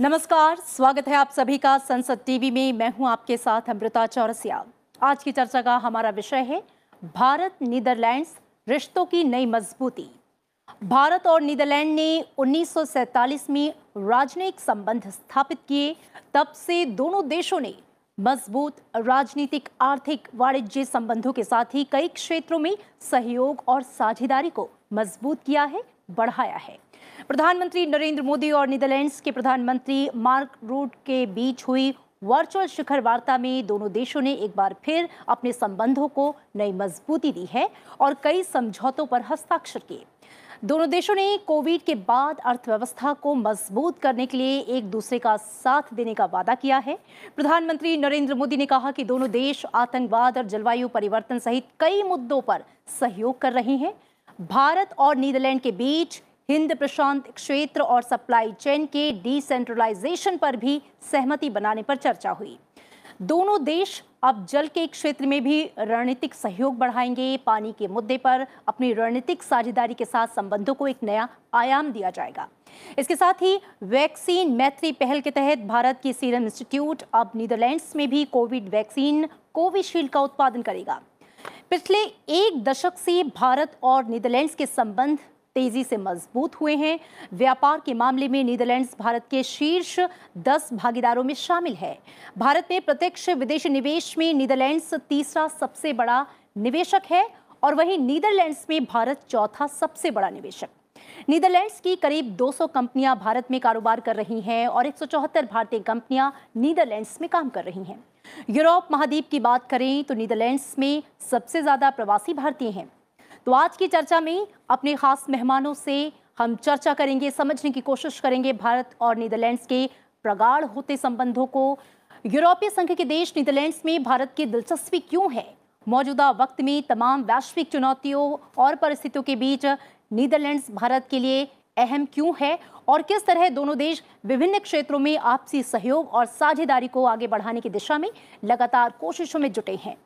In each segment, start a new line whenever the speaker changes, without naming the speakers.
नमस्कार, स्वागत है आप सभी का संसद टीवी में। मैं हूँ आपके साथ अमृता चौरसिया। आज की चर्चा का हमारा विषय है, भारत नीदरलैंड्स रिश्तों की नई मजबूती। भारत और नीदरलैंड ने 1947 में राजनयिक संबंध स्थापित किए, तब से दोनों देशों ने मज़बूत राजनीतिक, आर्थिक, वाणिज्य संबंधों के साथ ही कई क्षेत्रों में सहयोग और साझेदारी को मज़बूत किया है, बढ़ाया है। प्रधानमंत्री नरेंद्र मोदी और नीदरलैंड्स के प्रधानमंत्री मार्क रूट के बीच हुई वर्चुअल शिखर वार्ता में दोनों देशों ने एक बार फिर अपने संबंधों को नई मजबूती दी है और कई समझौतों पर हस्ताक्षर किए। दोनों देशों ने कोविड के बाद अर्थव्यवस्था को मज़बूत करने के लिए एक दूसरे का साथ देने का वादा किया है। प्रधानमंत्री नरेंद्र मोदी ने कहा कि दोनों देश आतंकवाद और जलवायु परिवर्तन सहित कई मुद्दों पर सहयोग कर रहे हैं। भारत और नीदरलैंड के बीच हिंद प्रशांत क्षेत्र और सप्लाई चेन के डिसेंट्रलाइजेशन पर भी सहमति बनाने पर चर्चा हुई। दोनों देश अब जल के क्षेत्र में भी रणनीतिक सहयोग बढ़ाएँगे। पानी के मुद्दे पर अपनी रणनीतिक साझेदारी के साथ संबंधों को एक नया आयाम दिया जाएगा। इसके साथ ही वैक्सीन मैत्री पहल के तहत भारत की सीरम इंस्टीट्यूट अब नीदरलैंड्स में भी कोविड वैक्सीन कोविशील्ड का उत्पादन करेगा। पिछले एक दशक से भारत और नीदरलैंड्स के संबंध तेज़ी से मज़बूत हुए हैं। व्यापार के मामले में नीदरलैंड्स भारत के शीर्ष 10 भागीदारों में शामिल है। भारत में प्रत्यक्ष विदेशी निवेश में नीदरलैंड्स तीसरा सबसे बड़ा निवेशक है और वहीं नीदरलैंड्स में भारत चौथा सबसे बड़ा निवेशक। नीदरलैंड्स की करीब 200 कंपनियाँ भारत में कारोबार कर रही हैं और एक सौ चौहत्तर भारतीय कंपनियाँ नीदरलैंड्स में काम कर रही हैं। यूरोप महाद्वीप की बात करें तो नीदरलैंड्स में सबसे ज़्यादा प्रवासी भारतीय हैं। तो आज की चर्चा में अपने खास मेहमानों से हम चर्चा करेंगे, समझने की कोशिश करेंगे भारत और नीदरलैंड्स के प्रगाढ़ होते संबंधों को। यूरोपीय संघ के देश नीदरलैंड्स में भारत की दिलचस्पी क्यों है? मौजूदा वक्त में तमाम वैश्विक चुनौतियों और परिस्थितियों के बीच नीदरलैंड्स भारत के लिए अहम क्यों है? और किस तरह दोनों देश विभिन्न क्षेत्रों में आपसी सहयोग और साझेदारी को आगे बढ़ाने की दिशा में लगातार कोशिशों में जुटे हैं?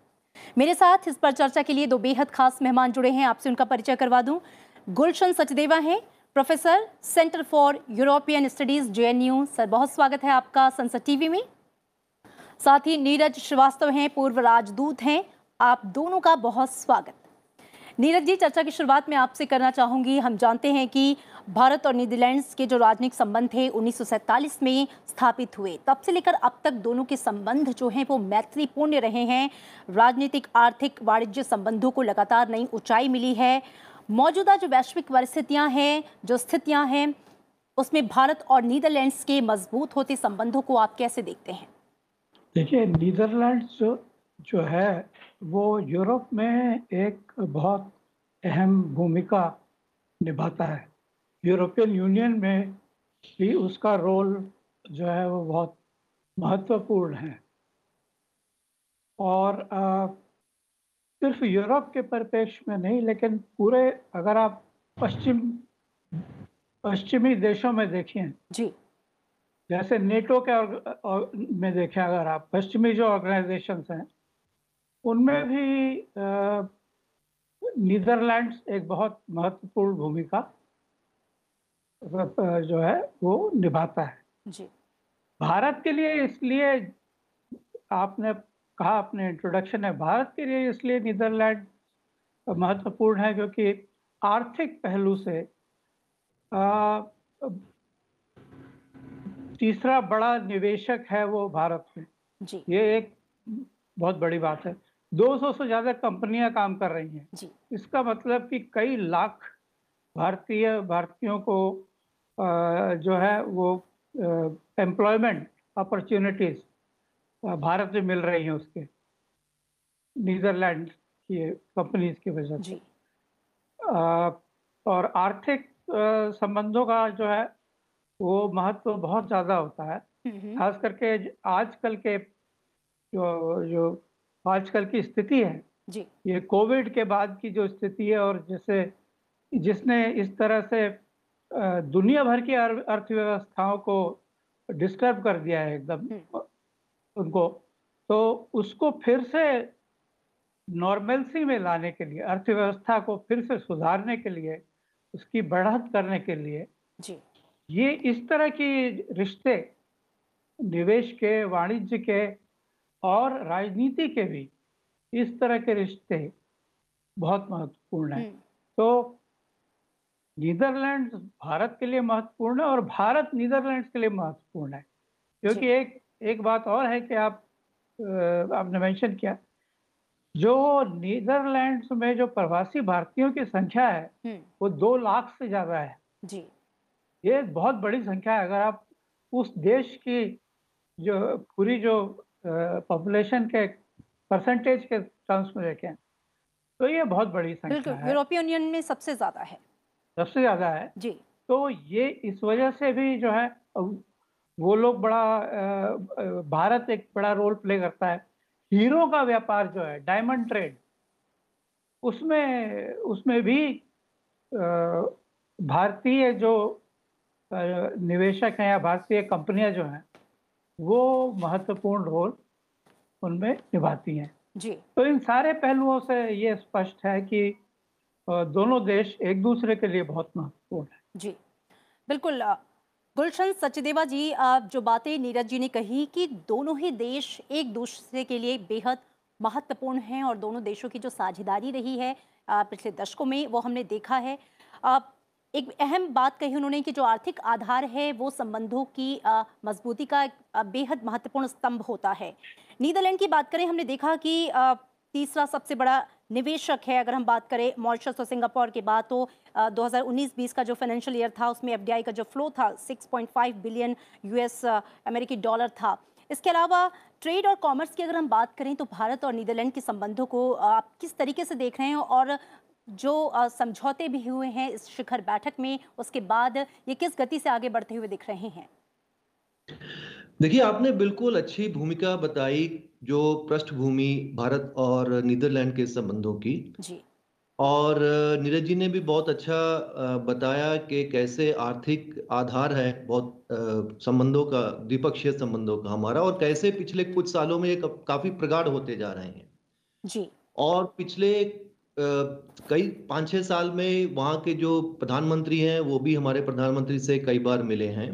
मेरे साथ इस पर चर्चा के लिए दो बेहद खास मेहमान जुड़े हैं। आपसे उनका परिचय करवा दूँ। गुलशन सचदेवा हैं, professor centre for European studies JNU. Sir, बहुत स्वागत है आपका संसद टीवी में। साथ ही नीरज श्रीवास्तव हैं, पूर्व राजदूत हैं। आप दोनों का बहुत स्वागत। नीरज जी, चर्चा की शुरुआत में आपसे करना चाहूँगी। हम जानते हैं कि भारत और नीदरलैंड्स के जो राजनीतिक संबंध थे उन्नीस में स्थापित हुए। तब से लेकर अब तक दोनों के संबंध जो हैं वो मैत्रीपूर्ण रहे हैं। राजनीतिक आर्थिक वाणिज्य संबंधों को लगातार नई ऊंचाई मिली है। मौजूदा जो वैश्विक परिस्थितियाँ हैं जो स्थितियाँ हैं उसमें भारत और नीदरलैंड्स के मज़बूत होते संबंधों को आप कैसे देखते हैं?
देखिए नीदरलैंड्स जो, जो है वो यूरोप में एक बहुत अहम भूमिका निभाता है। यूरोपियन यूनियन में भी उसका रोल जो है वो बहुत महत्वपूर्ण है। और आ, सिर्फ़ यूरोप के परिपेक्ष में नहीं लेकिन पूरे अगर आप पश्चिम पश्चिमी देशों में देखें।
जी।
जैसे नेटो के और, और, में देखें अगर आप पश्चिमी जो ऑर्गेनाइजेशंस हैं उनमें भी नीदरलैंड्स एक बहुत महत्वपूर्ण भूमिका जो है वो निभाता है।
जी।
भारत के लिए इसलिए आपने कहा अपने इंट्रोडक्शन में भारत के लिए इसलिए नीदरलैंड महत्वपूर्ण है क्योंकि आर्थिक पहलू से आ, तीसरा बड़ा निवेशक है वो भारत में।
जी।
ये एक बहुत बड़ी बात है। 200 से ज़्यादा कंपनियाँ काम कर रही हैं।
जी।
इसका मतलब कि कई लाख भारतीय भारतीयों को जो है वो एम्प्लॉयमेंट अपॉर्चुनिटीज़ भारत में मिल रही हैं उसके। नीदरलैंड की कंपनीज़ की वजह से। और आर्थिक संबंधों का जो है वो महत्व बहुत ज़्यादा होता है।
हम्म, हम्म।
खास करके आजकल के जो जो आजकल की स्थिति है।
जी।
ये कोविड के बाद की जो स्थिति है और जैसे जिसने इस तरह से दुनिया भर की अर्थव्यवस्थाओं को डिस्टर्ब कर दिया है एकदम। हम्म। उनको। तो उसको फिर से नॉर्मलसी में लाने के लिए अर्थव्यवस्था को फिर से सुधारने के लिए उसकी बढ़त करने के लिए
जी।
ये इस तरह की रिश्ते निवेश के वाणिज्य के और राजनीति के भी इस तरह के रिश्ते बहुत महत्वपूर्ण है।
हम्म,
तो नीदरलैंड भारत के लिए महत्वपूर्ण है और भारत नीदरलैंड के लिए महत्वपूर्ण है। क्योंकि एक एक बात और है कि आप आपने मेंशन किया जो नीदरलैंड्स में जो प्रवासी भारतीयों की संख्या है
हम्म,
वो दो लाख से ज़्यादा है।
जी।
ये बहुत बड़ी संख्या है। अगर आप उस देश की जो पूरी जो पॉपुलेशन के परसेंटेज के टर्म्स में देखें तो ये बहुत बड़ी संख्या है।
यूरोपीय यूनियन में सबसे ज़्यादा है।
सबसे ज़्यादा है।
जी।
तो ये इस वजह से भी जो है वो लोग बड़ा भारत एक बड़ा रोल प्ले करता है। हीरो का व्यापार जो है डायमंड ट्रेड उसमें उसमें भी भारतीय जो निवेशक हैं या भारतीय कंपनियाँ जो हैं वो महत्वपूर्ण रोल उनमें निभाती हैं।
जी।
तो इन सारे पहलुओं से ये स्पष्ट है कि दोनों देश एक दूसरे के लिए बहुत महत्वपूर्ण है।
जी, बिल्कुल। गुलशन सचदेवा जी जो बातें नीरज जी ने कही कि दोनों ही देश एक दूसरे के लिए बेहद महत्वपूर्ण हैं और दोनों देशों की जो साझेदारी रही है पिछले दशकों में, वो हमने देखा है। एक अहम बात कही उन्होंने कि जो आर्थिक आधार है, वो संबंधों की मजबूती का बेहद महत्वपूर्ण स्तंभ होता है। नीदरलैंड की बात करें, हमने देखा कि तीसरा सबसे बड़ा निवेशक है। अगर हम बात करें मॉरिशस और सिंगापुर की बात तो अ, 2019-20 का जो फाइनेंशियल ईयर था उसमें एफडीआई का जो फ्लो था 6.5 बिलियन यूएस अमेरिकी डॉलर था। इसके अलावा ट्रेड और कॉमर्स की अगर हम बात करें तो भारत और नीदरलैंड के संबंधों को आप किस तरीके से देख रहे हैं और जो समझौते भी हुए हैं इस शिखर बैठक में उसके बाद ये किस गति से आगे बढ़ते हुए दिख रहे हैं?
देखिए आपने बिल्कुल अच्छी भूमिका बताई जो पृष्ठभूमि भारत और नीदरलैंड के संबंधों की।
जी।
और नीरज जी ने भी बहुत अच्छा बताया कि कैसे आर्थिक आधार है बहुत संबंधों का द्विपक्षीय संबंधों का हमारा और कैसे पिछले कुछ सालों में ये काफ़ी प्रगाढ़ होते जा रहे हैं।
जी।
और पिछले कई पाँच छह साल में वहाँ के जो प्रधानमंत्री हैं वो भी हमारे प्रधानमंत्री से कई बार मिले हैं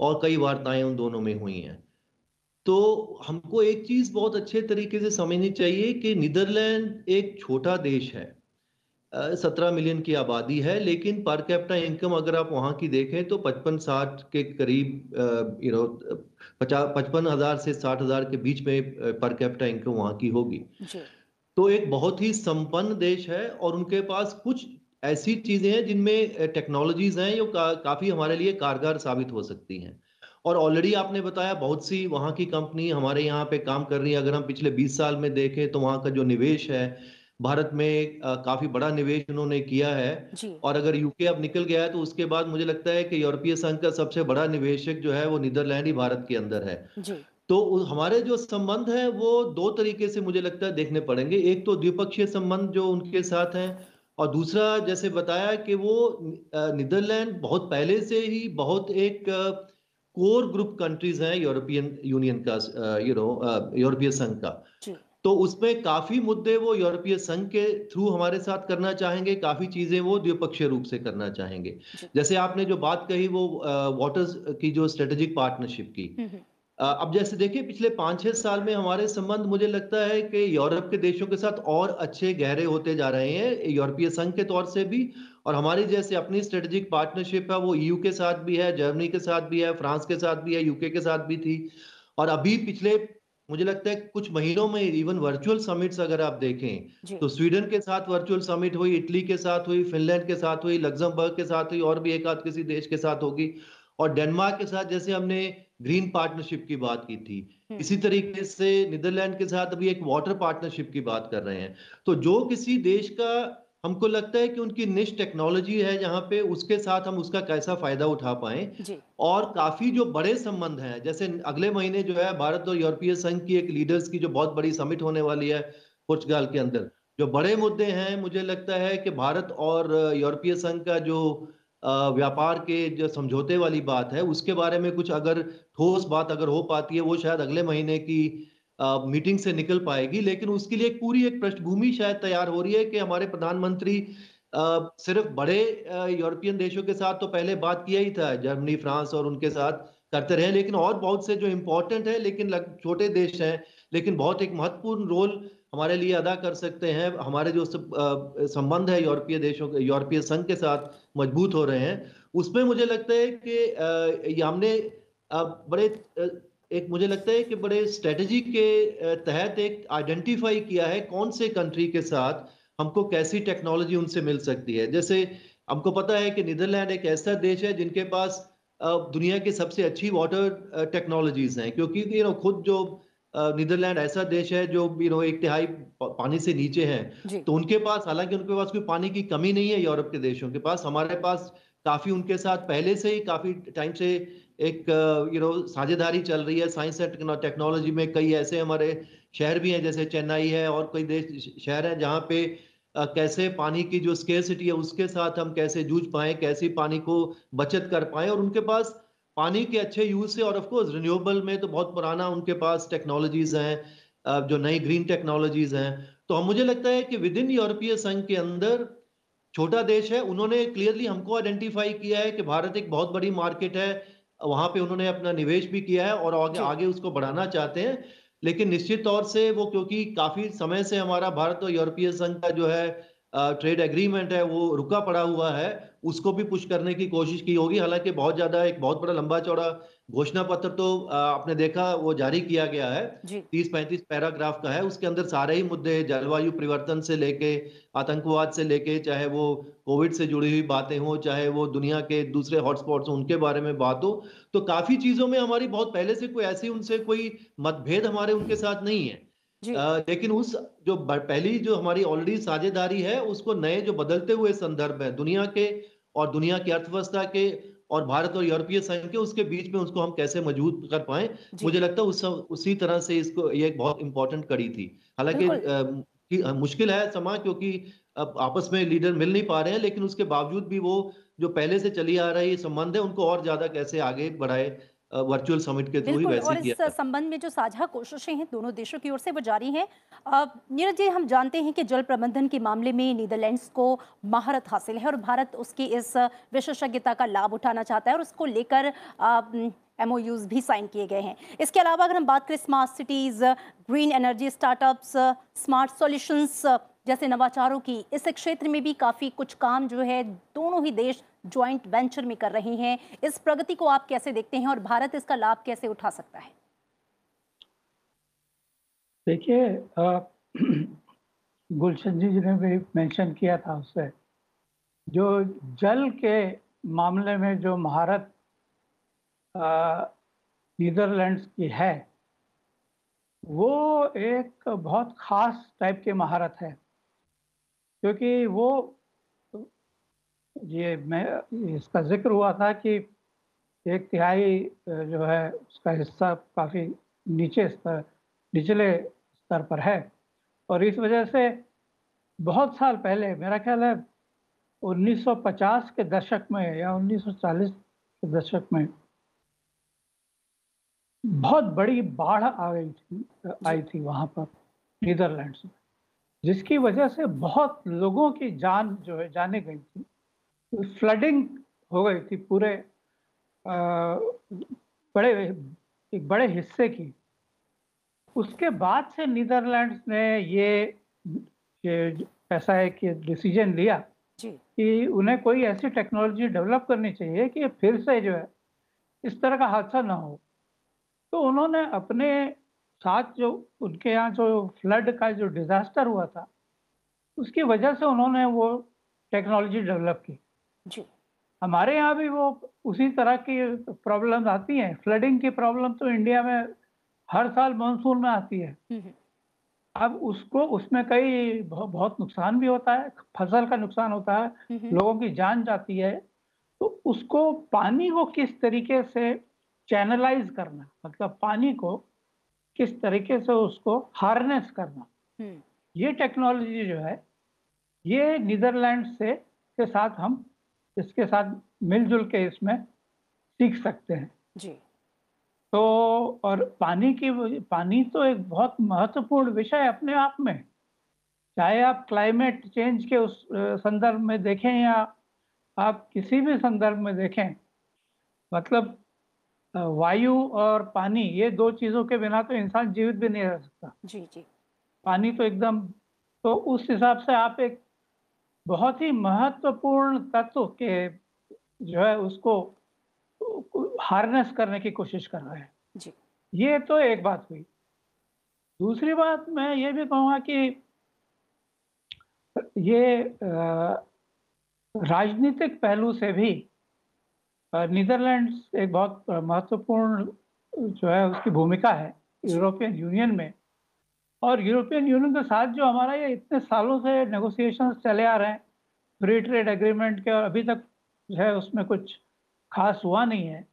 और कई वार्ताएँ उन दोनों में हुई हैं। तो हमको एक चीज़ बहुत अच्छे तरीके से समझनी चाहिए कि नीदरलैंड एक छोटा देश है। सत्रह मिलियन की आबादी है लेकिन पर कैपिटा इनकम अगर आप वहाँ की देखें तो पचपन साठ के करीब यू नो पचास पचपन हज़ार से साठ हज़ार के बीच में पर कैपिटा इनकम वहाँ की होगी। तो एक बहुत ही संपन्न देश है और उनके पास कुछ ऐसी चीज़ें हैं जिनमें टेक्नोलॉजीज़ हैं जो का, काफ़ी हमारे लिए कारगर साबित हो सकती हैं। और ऑलरेडी आपने बताया बहुत सी वहाँ की कंपनी हमारे यहाँ पे काम कर रही है। अगर हम पिछले 20 साल में देखें तो वहाँ का जो निवेश है भारत में काफ़ी बड़ा निवेश उन्होंने किया है। और अगर यूके अब निकल गया है तो उसके बाद मुझे लगता है कि यूरोपीय संघ का सबसे बड़ा निवेशक जो है वो नीदरलैंड ही भारत के अंदर है।
जी।
तो हमारे जो संबंध है वो दो तरीके से मुझे लगता है देखने पड़ेंगे। एक तो द्विपक्षीय संबंध जो उनके साथ हैं और दूसरा जैसे बताया कि वो नीदरलैंड बहुत पहले से ही बहुत एक कोर ग्रुप कंट्रीज़ हैं यूरोपियन यूनियन का यू नो यूरोपीय संघ का। तो उसमें काफ़ी मुद्दे वो यूरोपीय संघ के थ्रू हमारे साथ करना चाहेंगे काफ़ी चीज़ें वो द्विपक्षीय रूप से करना चाहेंगे। जैसे आपने जो बात कही वो वाटर्स की जो स्ट्रेटेजिक पार्टनरशिप की।
हम्म, हम्म,
अब जैसे देखिए पिछले पाँच छह साल में हमारे संबंध मुझे लगता है कि यूरोप के देशों के साथ और अच्छे गहरे होते जा रहे हैं यूरोपीय संघ के तौर से भी। और हमारी जैसे अपनी स्ट्रेटेजिक पार्टनरशिप है वो ईयू के साथ भी है जर्मनी के साथ भी है फ्रांस के साथ भी है यूके के साथ भी थी और अभी पिछले मुझे लगता है कुछ महीनों में इवन वर्चुअल समिट्स अगर आप देखें तो स्वीडन के साथ वर्चुअल समिट हुई इटली के साथ हुई फिनलैंड के साथ हुई लग्जमबर्ग के साथ हुई और भी एक आध किसी देश के साथ होगी और डेनमार्क के साथ जैसे हमने ग्रीन पार्टनरशिप की बात की थी
हम्म,
इसी तरीके से नीदरलैंड के साथ अभी एक वाटर पार्टनरशिप की बात कर रहे हैं तो जो किसी देश का हमको लगता है कि उनकी निश टेक्नोलॉजी है जहाँ पे उसके साथ हम उसका कैसा फ़ायदा उठा पाए। और काफ़ी जो बड़े संबंध हैं जैसे अगले महीने जो है भारत और यूरोपीय संघ की एक लीडर्स की जो बहुत बड़ी समिट होने वाली है पुर्तगाल के अंदर। जो बड़े मुद्दे हैं मुझे लगता है कि भारत और यूरोपीय संघ का जो व्यापार के जो समझौते वाली बात है उसके बारे में कुछ अगर ठोस बात अगर हो पाती है वो शायद अगले महीने की मीटिंग से निकल पाएगी, लेकिन उसके लिए पूरी एक पृष्ठभूमि शायद तैयार हो रही है कि हमारे प्रधानमंत्री सिर्फ़ बड़े यूरोपियन देशों के साथ तो पहले बात किया ही था, जर्मनी, फ्रांस और उनके साथ करते रहे, लेकिन और बहुत से जो इम्पोर्टेंट है, लेकिन छोटे देश हैं, लेकिन बहुत एक महत्वपूर्ण रोल हमारे लिए अदा कर सकते हैं। हमारे जो संबंध है यूरोपीय देशों के, यूरोपीय संघ के साथ मज़बूत हो रहे हैं। उसमें मुझे लगता है कि हमने बड़े एक मुझे लगता है कि बड़े स्ट्रेटजी के तहत एक आइडेंटिफाई किया है कौन से कंट्री के साथ हमको कैसी टेक्नोलॉजी उनसे मिल सकती है। जैसे हमको पता है कि नीदरलैंड एक ऐसा देश है जिनके पास दुनिया की सबसे अच्छी वाटर टेक्नोलॉजीज़ हैं। क्योंकि यू नो खुद जो नीदरलैंड ऐसा देश है जो यू नो एक तिहाई पानी से नीचे है। तो उनके पास हालाँकि उनके पास कोई पानी की कमी नहीं है यूरोप के देशों के पास हमारे पास काफ़ी उनके साथ पहले से ही काफ़ी टाइम से एक यू नो साझेदारी चल रही है साइंस एंड टेक्नोलॉजी में। कई ऐसे हमारे शहर भी हैं, जैसे चेन्नई है और कई देश, शहर हैं जहाँ पे कैसे पानी की जो स्केसिटी है उसके साथ हम कैसे जूझ पाए, कैसे पानी को बचत कर पाए और उनके पास पानी के अच्छे यूज़ से और ऑफकोर्स रिन्यूएबल में तो बहुत पुराना उनके पास टेक्नोलॉजीज़ हैं जो नई ग्रीन टेक्नोलॉजीज़ हैं। तो हम, मुझे लगता है कि विद इन यूरोपीय संघ के अंदर छोटा देश है, उन्होंने क्लियरली हमको आइडेंटिफाई किया है कि भारत एक बहुत बड़ी मार्केट है वहाँ पे उन्होंने अपना निवेश भी किया है और आगे आगे उसको बढ़ाना चाहते हैं। लेकिन निश्चित तौर से वो क्योंकि काफ़ी समय से हमारा भारत और यूरोपीय संघ का जो है ट्रेड एग्रीमेंट है वो रुका पड़ा हुआ है उसको भी पुश करने की कोशिश की होगी। हालाँकि बहुत ज़्यादा एक बहुत बड़ा लंबा चौड़ा घोषणा पत्र तो आपने देखा वो जारी किया गया है। तीस पैंतीस पैराग्राफ का है। उसके अंदर सारे ही मुद्दे जलवायु परिवर्तन से लेके आतंकवाद से लेके चाहे वो कोविड से जुड़ी हुई बातें हो चाहे वो दुनिया के दूसरे हॉटस्पॉट्स हो उनके बारे में बात हो तो काफ़ी चीज़ों में हमारी बहुत पहले से कोई ऐसी उनसे कोई मतभेद हमारे उनके साथ नहीं है। आ, लेकिन उस जो पहली जो हमारी ऑलरेडी साझेदारी है उसको नए जो बदलते हुए संदर्भ है दुनिया के और दुनिया की अर्थव्यवस्था के और भारत और यूरोपीय संघ के उसके बीच में उसको हम कैसे मज़बूत कर पाए मुझे लगता है उस उसी तरह से इसको ये एक बहुत इंपॉर्टेंट कड़ी थी। हालाँकि मुश्किल है समा क्योंकि अब आपस में लीडर मिल नहीं पा रहे हैं लेकिन उसके बावजूद भी वो जो पहले से चली आ रही संबंध है उनको और ज़्यादा कैसे आगे बढ़ाए वर्चुअल समिट के थ्रू ही वैसे
और किया इस संबंध में जो साझा कोशिशें हैं दोनों देशों की ओर से वो जारी हैं। नीरज जी हम जानते हैं कि जल प्रबंधन के मामले में नीदरलैंड्स को महारत हासिल है और भारत उसकी इस विशेषज्ञता का लाभ उठाना चाहता है और उसको लेकर एमओयूज भी साइन किए गए हैं। इसके अलावा अगर हम बात करें smart cities green energy startups smart solutions जैसे नवाचारों की इस क्षेत्र में भी काफ़ी कुछ काम जो है दोनों ही देश ज्वाइंट वेंचर में कर रही हैं। इस प्रगति को आप कैसे देखते हैं और भारत इसका लाभ कैसे उठा सकता है?
देखिए गुलशन जी ने भी मेंशन किया था उससे, जो जल के मामले में जो महारत नीदरलैंड्स की है, वो एक बहुत ख़ास टाइप की महारत है। क्योंकि वो ये मैं इसका ज़िक्र हुआ था कि एक तिहाई जो है उसका हिस्सा काफ़ी नीचे स्तर निचले स्तर पर है। और इस वजह से बहुत साल पहले मेरा ख्याल है 1950 के दशक में या 1940 के दशक में बहुत बड़ी बाढ़ आ गई थी आई थी वहाँ पर नीदरलैंड्स में जिसकी वजह से बहुत लोगों की जान जो है जाने गई थी। फ्लडिंग हो गई थी पूरे आ, बड़े एक बड़े हिस्से की। उसके बाद से नीदरलैंड्स ने ये ये ऐसा है कि डिसीज़न लिया कि उन्हें कोई ऐसी टेक्नोलॉजी डेवलप करनी चाहिए कि फिर से जो है इस तरह का हादसा ना हो। तो उन्होंने अपने साथ जो उनके यहाँ जो फ्लड का जो डिजास्टर हुआ था उसकी वजह से उन्होंने वो टेक्नोलॉजी डेवलप की। जी। हमारे यहाँ भी वो उसी तरह की प्रॉब्लम आती हैं। फ्लडिंग की प्रॉब्लम तो इंडिया में हर साल मानसून में आती है। हम्म, हम्म। अब उसको उसमें कई बहुत नुकसान भी होता है फ़सल का नुकसान होता है हम्म, लोगों की जान जाती है। तो उसको पानी को किस तरीके से चैनलाइज करना मतलब पानी को किस तरीके से उसको हार्नेस करना ये टेक्नोलॉजी जो है ये नीदरलैंड से के साथ हम इसके साथ मिलजुल के इसमें सीख सकते हैं जी तो और पानी की पानी तो एक बहुत महत्वपूर्ण विषय अपने आप में चाहे आप क्लाइमेट चेंज के उस संदर्भ में देखें या आप किसी भी संदर्भ में देखें मतलब वायु और पानी ये दो चीज़ों के बिना तो इंसान जीवित भी नहीं रह सकता।
जी, जी।
पानी तो एकदम तो उस हिसाब से आप एक बहुत ही महत्वपूर्ण तत्व के जो है उसको हार्नेस करने की कोशिश कर रहे हैं।
जी।
ये तो एक बात हुई। दूसरी बात मैं ये भी कहूँगा कि ये राजनीतिक पहलू से भी नीदरलैंड्स एक बहुत महत्वपूर्ण जो है उसकी भूमिका है यूरोपियन यूनियन में और यूरोपियन यूनियन के साथ जो हमारा ये इतने सालों से नेगोशिएशंस चले आ रहे हैं फ्री ट्रेड एग्रीमेंट के और अभी तक जो है उसमें कुछ खास हुआ नहीं है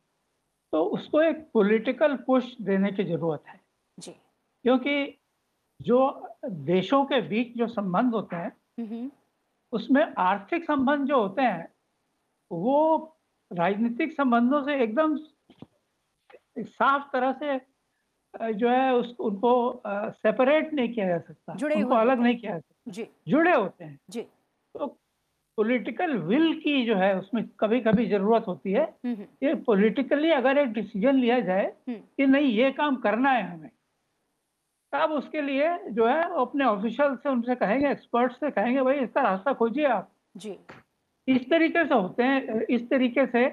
तो उसको एक पॉलिटिकल पुश देने की ज़रूरत है
जी।
क्योंकि जो देशों के बीच जो संबंध होते हैं
हुँ, हुँ।
उसमें आर्थिक संबंध जो होते हैं वो राजनीतिक संबंधों से एकदम साफ़ तरह से जो है उस उनको सेपरेट नहीं किया जा सकता,
जुड़े
उनको अलग नहीं किया जा सकता,
जी,
जुड़े होते हैं।
जी।
तो पॉलिटिकल विल की जो है उसमें कभी-कभी ज़रूरत होती है। ये पॉलिटिकली अगर एक डिसीज़न लिया जाए कि नहीं ये काम करना है हमें, तब उसके लिए जो है अपने ऑफिशियल से उनसे कहेंगे, एक्सपर्ट से कहेंगे भाई इसका रास्ता खोजिए आप।
जी।
इस तरीके से होते हैं इस तरीके से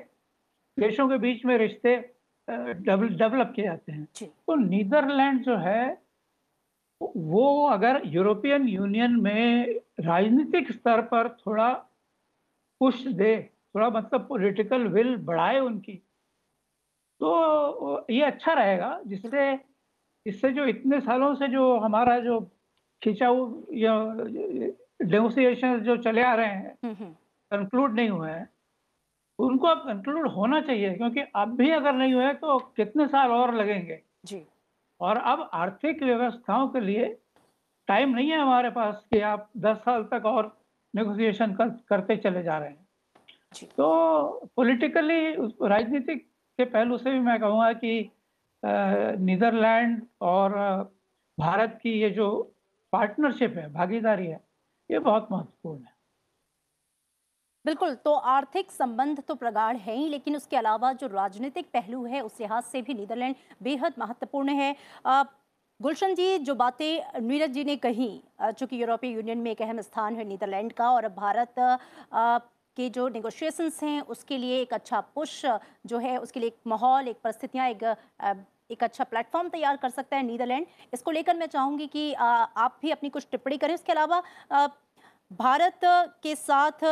देशों के बीच में रिश्ते डेवलप किए जाते हैं। तो नीदरलैंड जो है वो अगर यूरोपियन यूनियन में राजनीतिक स्तर पर थोड़ा पुश दे, थोड़ा मतलब पॉलिटिकल विल बढ़ाए उनकी, तो ये अच्छा रहेगा जिससे इससे जो इतने सालों से जो हमारा जो खिंचाव या नेगोशिएशंस जो चले आ रहे हैं,
हुँ, हुँ।
कंक्लूड नहीं हुए हैं, उनको अब कंक्लूड होना चाहिए क्योंकि अब भी अगर नहीं हुए तो कितने साल और लगेंगे।
जी।
और अब आर्थिक व्यवस्थाओं के लिए टाइम नहीं है हमारे पास कि आप 10 साल तक और नेगोशिएशन कर करते चले जा रहे हैं।
जी।
तो पॉलिटिकली राजनीतिक के पहलू से भी मैं कहूँगा कि नीदरलैंड और भारत की ये जो पार्टनरशिप है, भागीदारी है, ये बहुत महत्वपूर्ण है।
बिल्कुल, तो आर्थिक संबंध तो प्रगाढ़ है ही, लेकिन उसके अलावा जो राजनीतिक पहलू है, उस लिहाज से भी नीदरलैंड बेहद महत्वपूर्ण है। गुलशन जी, जो बातें नीरज जी ने कही चूँकि यूरोपीय यूनियन में एक अहम स्थान है नीदरलैंड का और भारत अ, के जो नेगोशिएशंस हैं, उसके लिए एक अच्छा पुश जो है, उसके लिए एक माहौल, एक परिस्थितियाँ, एक एक अच्छा प्लेटफ़ॉर्म तैयार कर सकता है नीदरलैंड। इसको लेकर मैं चाहूँगी कि अ, आप भी अपनी कुछ टिप्पणी करें। इसके अलावा भारत के साथ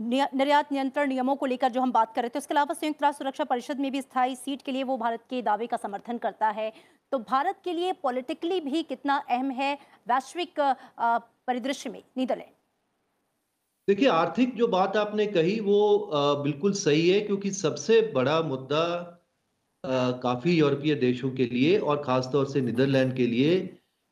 निर्यात नियंत्रण नियमों को लेकर जो हम बात कर रहे थे, उसके अलावा संयुक्त राष्ट्र सुरक्षा परिषद में भी स्थायी सीट के लिए वो भारत के दावे का समर्थन करता है। तो भारत के लिए पॉलिटिकली भी कितना अहम है वैश्विक परिदृश्य में नीदरलैंड?
देखिए, आर्थिक जो बात आपने कही वो बिल्कुल सही है क्योंकि सबसे बड़ा मुद्दा काफ़ी यूरोपीय देशों के लिए और खासतौर से नीदरलैंड के लिए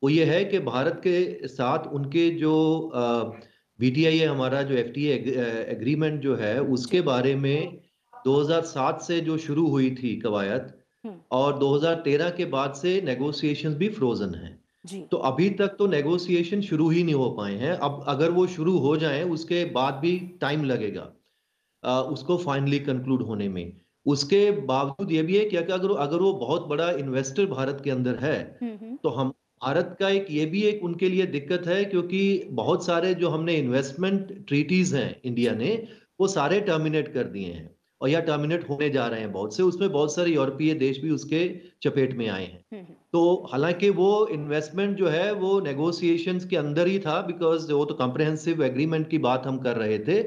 वो ये है कि भारत के साथ उनके जो अ, है हमारा जो एफटीए एग एग्रीमेंट जो है उसके बारे में 2007 से जो शुरू हुई थी कवायद। और 2013 के बाद से नेगोशिएशंस भी फ्रोज़न हैं। तो अभी तक तो नेगोशिएशन शुरू ही नहीं हो पाए हैं। अब अगर वो शुरू हो जाए उसके बाद भी टाइम लगेगा अ, उसको फाइनली कंक्लूड होने में। उसके बावजूद ये भी है कि अगर अगर वो बहुत बड़ा इन्वेस्टर भारत के अंदर हुँ। तो हम भारत का एक ये भी एक उनके लिए दिक्कत है क्योंकि बहुत सारे जो हमने इन्वेस्टमेंट ट्रीटीज़ हैं इंडिया ने, वो सारे टर्मिनेट कर दिए हैं और या टर्मिनेट होने जा रहे हैं बहुत से, उसमें बहुत सारे यूरोपीय देश भी उसके चपेट में आए हैं।
हुँ, हुँ।
तो हालाँकि वो इन्वेस्टमेंट जो है वो नेगोशिएशंस के अंदर ही था बिकॉज़ वो तो कॉम्प्रिहेंसिव एग्रीमेंट की बात हम कर रहे थे।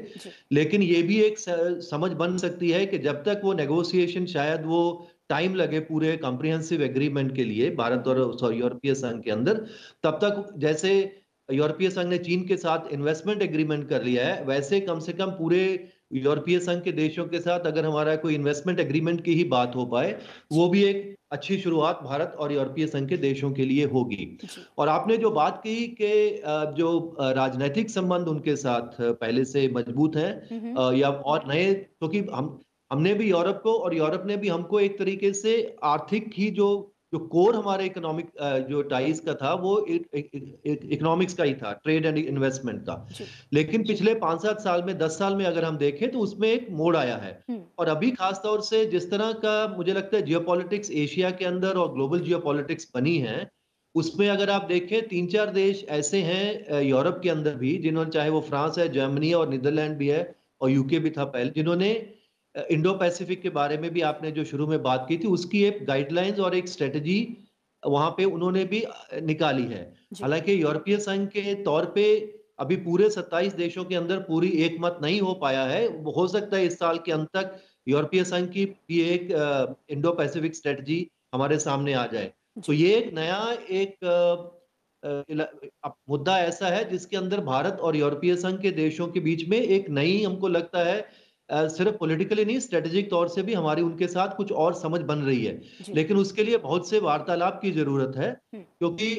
लेकिन ये भी एक समझ बन सकती है कि जब तक वो नेगोशिएशन शायद वो टाइम लगे पूरे कॉम्प्रिहेंसिव एग्रीमेंट के लिए भारत और सॉरी यूरोपीय संघ के अंदर, तब तक जैसे यूरोपीय संघ ने चीन के साथ इन्वेस्टमेंट एग्रीमेंट कर लिया है, वैसे कम से कम पूरे यूरोपीय संघ के देशों के साथ अगर हमारा कोई इन्वेस्टमेंट एग्रीमेंट की ही बात हो पाए, वो भी एक अच्छी शुरुआत भारत और यूरोपीय संघ के देशों के लिए होगी। और आपने जो बात कही कि जो राजनैतिक संबंध उनके साथ पहले से मज़बूत हैं
हुँ, हुँ।
अ, या और नए क्योंकि तो हम हमने भी यूरोप को और यूरोप ने भी हमको एक तरीके से आर्थिक ही जो जो कोर हमारे इकोनॉमिक जो टाइज का था वो इकोनॉमिक्स का ही था ट्रेड एंड इन्वेस्टमेंट का। लेकिन पिछले पाँच सात साल में दस साल में अगर हम देखें तो उसमें एक मोड़ आया है।
हम्म,
और अभी खास तौर से जिस तरह का मुझे लगता है जियोपॉलिटिक्स एशिया के अंदर और ग्लोबल जियोपॉलिटिक्स बनी है उसमें अगर आप देखें तीन चार देश ऐसे हैं यूरोप के अंदर भी जिन्होंने चाहे वो फ्रांस है जर्मनी है और नीदरलैंड भी है और यूके भी था पहले जिन्होंने इंडो पैसिफिक के बारे में भी आपने जो शुरू में बात की थी उसकी एक गाइडलाइंस और एक स्ट्रेटजी वहाँ पे उन्होंने भी निकाली है। हालाँकि यूरोपीय संघ के तौर पे अभी पूरे 27 देशों के अंदर पूरी एकमत नहीं हो पाया है। हो सकता है इस साल के अंत तक यूरोपीय संघ की भी एक इंडो पैसिफिक स्ट्रेटजी हमारे सामने आ जाए। तो ये एक नया एक मुद्दा ऐसा है जिसके अंदर भारत और यूरोपीय संघ के देशों के बीच में एक नई हमको लगता है सिर्फ़ पॉलिटिकली नहीं स्ट्रेटेजिक तौर से भी हमारी उनके साथ कुछ और समझ बन रही है। लेकिन उसके लिए बहुत से वार्तालाप की ज़रूरत है
हम्म।
क्योंकि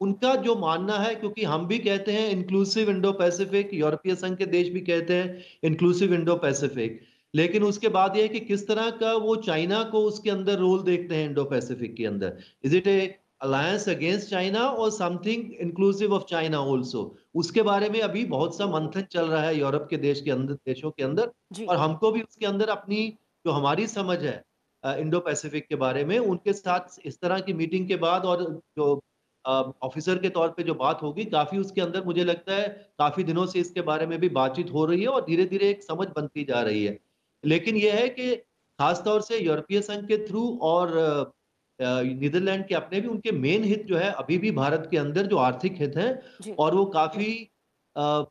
उनका जो मानना है क्योंकि हम भी कहते हैं इंक्लूसिव इंडो पैसिफिक यूरोपीय संघ के देश भी कहते हैं इंक्लूसिव इंडो पैसिफिक लेकिन उसके बाद यह है कि किस तरह का वो चाइना को उसके अंदर रोल देखते हैं इंडो पैसिफिक के अंदर। Is it a alliance against China और something inclusive of China also उसके बारे में अभी बहुत सा मंथन चल रहा है यूरोप के देश के अंदर देशों के अंदर। और हमको भी उसके अंदर अपनी जो हमारी समझ है इंडो पैसिफिक के बारे में उनके साथ इस तरह की मीटिंग के बाद और जो ऑफिसर के तौर पे जो बात होगी काफ़ी उसके अंदर मुझे लगता है काफ़ी दिनों से इसके बारे में भी बातचीत हो रही है और धीरे धीरे एक समझ बनती जा रही है। लेकिन यह है कि खासतौर से यूरोपीय संघ के थ्रू और नीदरलैंड के अपने भी उनके मेन हित जो है अभी भी भारत के अंदर जो आर्थिक हित हैं और वो काफ़ी अ,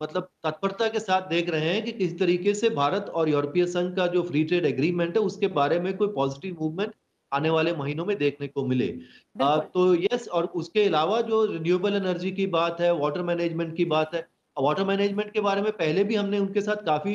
मतलब तत्परता के साथ देख रहे हैं कि किस तरीके से भारत और यूरोपीय संघ का जो फ्री ट्रेड एग्रीमेंट है उसके बारे में कोई पॉजिटिव मूवमेंट आने वाले महीनों में देखने को मिले।
बिल्कुल।
तो यस और उसके अलावा जो रिन्यूएबल एनर्जी की बात है वाटर मैनेजमेंट की बात है वाटर मैनेजमेंट के बारे में पहले भी हमने उनके साथ काफ़ी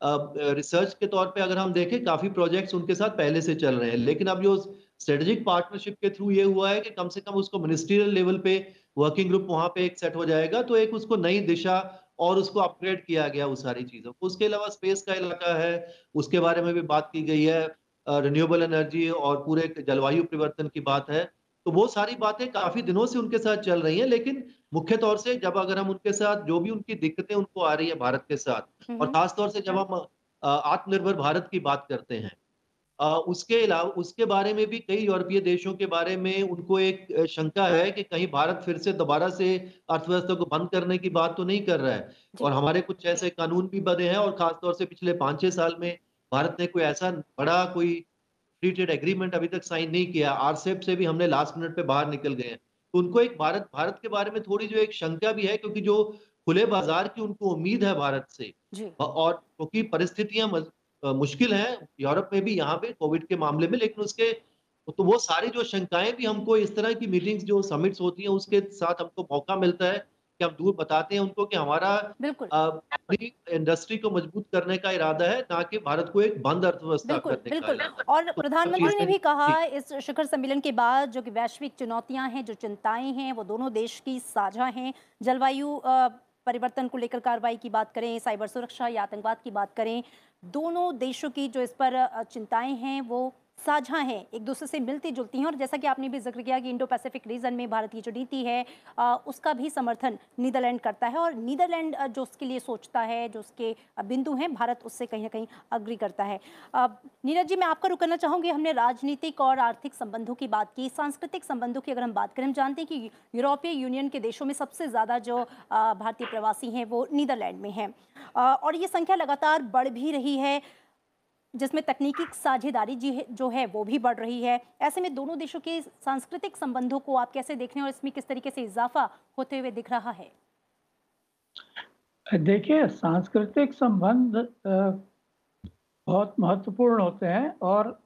रिसर्च के तौर पे अगर हम देखें काफ़ी प्रोजेक्ट्स उनके साथ पहले से चल रहे हैं। लेकिन अब जो स्ट्रेटेजिक पार्टनरशिप के थ्रू ये हुआ है कि कम से कम उसको मिनिस्ट्रियल लेवल पे वर्किंग ग्रुप वहाँ पे एक सेट हो जाएगा तो एक उसको नई दिशा और उसको अपग्रेड किया गया उस सारी चीज़ों को। उसके अलावा स्पेस का इलाका है उसके बारे में भी बात की गई है रिन्यूएबल एनर्जी और पूरे जलवायु परिवर्तन की बात है तो वो सारी बातें काफ़ी दिनों से उनके साथ चल रही हैं लेकिन मुख्य तौर से जब अगर हम उनके साथ जो भी उनकी दिक्कतें उनको आ रही है भारत के साथ और
हम्म,
खास तौर से जब हम आत्मनिर्भर भारत की बात करते हैं उसके अलावा उसके बारे में भी कई यूरोपीय देशों के बारे में उनको एक शंका है कि कहीं भारत फिर से दोबारा से अर्थव्यवस्था को बंद करने की बात तो नहीं कर रहा है। और हमारे कुछ ऐसे कानून भी बने हैं और खासतौर से पिछले पाँच छह साल में भारत ने कोई ऐसा बड़ा कोई फ्री ट्रेड एग्रीमेंट अभी तक साइन नहीं किया। आरसेप से भी हमने लास्ट मिनट पे बाहर निकल गए हैं। तो उनको एक भारत भारत के बारे में थोड़ी जो एक शंका भी है क्योंकि जो खुले बाज़ार की उनको उम्मीद है भारत से और क्योंकि परिस्थितियाँ मज- अ, मुश्किल है। यूरोप में भी यहाँ पे कोविड के मामले में लेकिन उसके तो वो सारी जो शंकाएँ भी हमको इस तरह की मीटिंग्स जो समिट्स होती हैं उसके साथ हमको मौका मिलता है कि हम दूर बताते हैं उनको कि हमारा अपनी इंडस्ट्री को मज़बूत करने का इरादा है ना कि भारत को एक बंद अर्थव्यवस्था
बिल्कुल
करने का
बिल्कुल।
इरादा
और
तो
प्रधानमंत्री ने भी कहा इस शिखर सम्मेलन के बाद जो कि वैश्विक चुनौतियाँ हैं जो चिंताएँ हैं वो दोनों देश की साझा हैं। जलवायु परिवर्तन को लेकर कार्रवाई की बात करें साइबर सुरक्षा या आतंकवाद की बात करें दोनों देशों की जो इस पर चिंताएँ हैं वो साझा हैं, एक दूसरे से मिलती जुलती हैं। और जैसा कि आपने भी ज़िक्र किया कि इंडो पैसिफिक रीजन में भारत की जो नीति है उसका भी समर्थन नीदरलैंड करता है। और नीदरलैंड जो उसके लिए सोचता है, जो उसके बिंदु हैं, भारत उससे कहीं ना कहीं अग्री करता है। नीरज जी, मैं आपका रुक करना चाहूँगी। हमने राजनीतिक और आर्थिक संबंधों की बात की। सांस्कृतिक संबंधों की अगर हम बात करें, हम जानते हैं कि यूरोपीय यूनियन के देशों में सबसे ज़्यादा जो भारतीय प्रवासी हैं, वो नीदरलैंड में हैं। और ये संख्या लगातार बढ़ भी रही है। जिसमें तकनीकी साझेदारी जी जो है वो भी बढ़ रही है। ऐसे में दोनों देशों के सांस्कृतिक संबंधों को आप कैसे देख रहे हैं और इसमें किस तरीके से इजाफा होते हुए दिख रहा है?
देखिए, सांस्कृतिक संबंध बहुत महत्वपूर्ण होते हैं और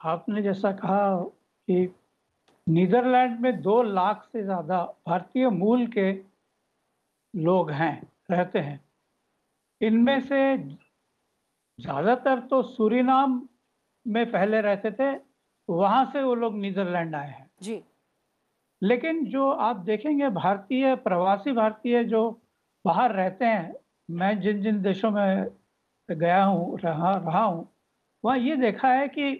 आपने जैसा कहा कि नीदरलैंड में दो लाख से ज़्यादा भारतीय मूल के लोग हैं, रहते हैं। इनमें से ज़्यादातर तो सूरीनाम में पहले रहते थे वहाँ से वो लोग नीदरलैंड आए हैं।
जी।
लेकिन जो आप देखेंगे भारतीय प्रवासी भारतीय जो बाहर रहते हैं मैं जिन जिन देशों में गया हूँ रहा रहा हूँ वहाँ ये देखा है कि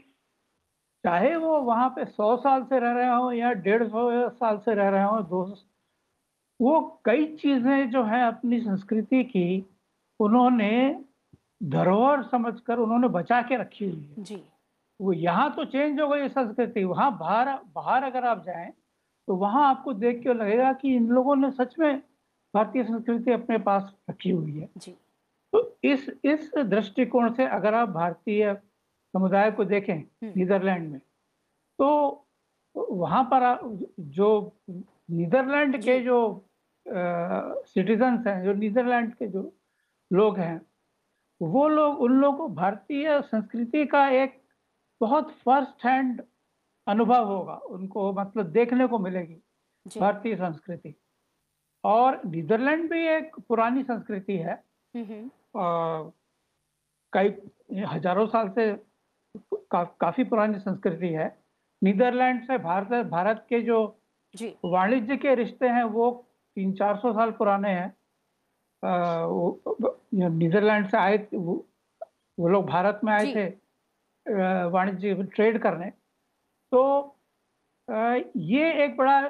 चाहे वो वहाँ पे सौ साल से रह रहे हो या डेढ़ सौ साल से रह रहे हो दो वो कई चीज़ें जो है अपनी संस्कृति की उन्होंने धरोहर समझकर उन्होंने बचा के रखी हुई है।
जी।
वो यहाँ तो चेंज हो गई संस्कृति वहाँ बाहर बाहर अगर आप जाएँ तो वहाँ आपको देख के लगेगा कि इन लोगों ने सच में भारतीय संस्कृति अपने पास रखी हुई है।
जी।
तो इस इस दृष्टिकोण से अगर आप भारतीय समुदाय को देखें नीदरलैंड में तो वहाँ पर जो नीदरलैंड के जो। सिटीजन्स हैं जो नीदरलैंड के जो लोग हैं वो लोग उन लोगों को भारतीय संस्कृति का एक बहुत फ़र्स्ट हैंड अनुभव होगा। उनको मतलब देखने को मिलेगी भारतीय संस्कृति। और नीदरलैंड भी एक पुरानी संस्कृति है।
हम्म, हम्म,
कई हज़ारों साल से का, काफ़ी पुरानी संस्कृति है। नीदरलैंड से भारत भारत के जो। वाणिज्य के रिश्ते हैं वो तीन चार सौ साल पुराने हैं। नीदरलैंड से आए थे, वो, वो लोग भारत में आए थे वाणिज्य ट्रेड करने। तो ये एक बड़ा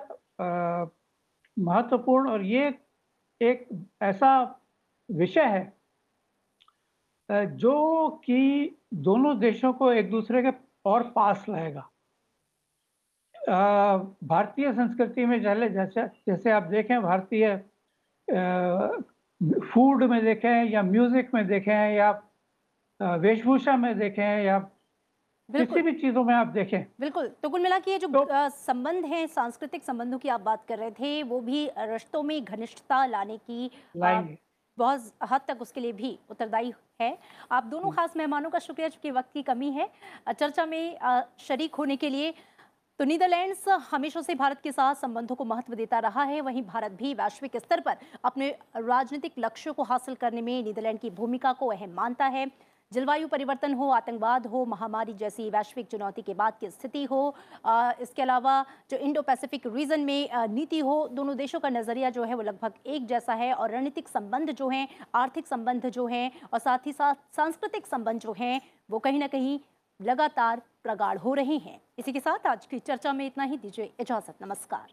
महत्वपूर्ण और ये एक ऐसा विषय है जो कि दोनों देशों को एक दूसरे के और पास लाएगा। भारतीय संस्कृति में जैसे जैसे आप देखें भारतीय फ़ूड में देखें या म्यूज़िक में देखें या वेशभूषा में देखें या किसी भी चीज़ों में आप देखें।
बिल्कुल तो कुल मिला के ये जो
तो-
संबंध हैं सांस्कृतिक संबंधों की आप बात कर रहे थे वो भी रिश्तों में घनिष्ठता लाने की बहुत हद तक उसके लिए भी उत्तरदायी है। आप दोनों खास मेहमानों का शुक्रिया चूँकि वक्त की कमी है। चर्चा में शरीक होने के लिए तो नीदरलैंड्स हमेशा से भारत के साथ संबंधों को महत्व देता रहा है। वहीं भारत भी वैश्विक स्तर पर अपने राजनीतिक लक्ष्यों को हासिल करने में नीदरलैंड की भूमिका को अहम मानता है। जलवायु परिवर्तन हो आतंकवाद हो महामारी जैसी वैश्विक चुनौती के बाद की स्थिति हो अ, इसके अलावा जो इंडो पैसिफिक रीजन में नीति हो दोनों देशों का नज़रिया जो है वो लगभग एक जैसा है और रणनीतिक संबंध जो हैं आर्थिक संबंध जो हैं और साथ ही साथ सांस्कृतिक संबंध जो हैं वो कहीं ना कहीं लगातार प्रगाढ़ हो रहे हैं। इसी के साथ आज की चर्चा में इतना ही। दीजिए इजाज़त। नमस्कार।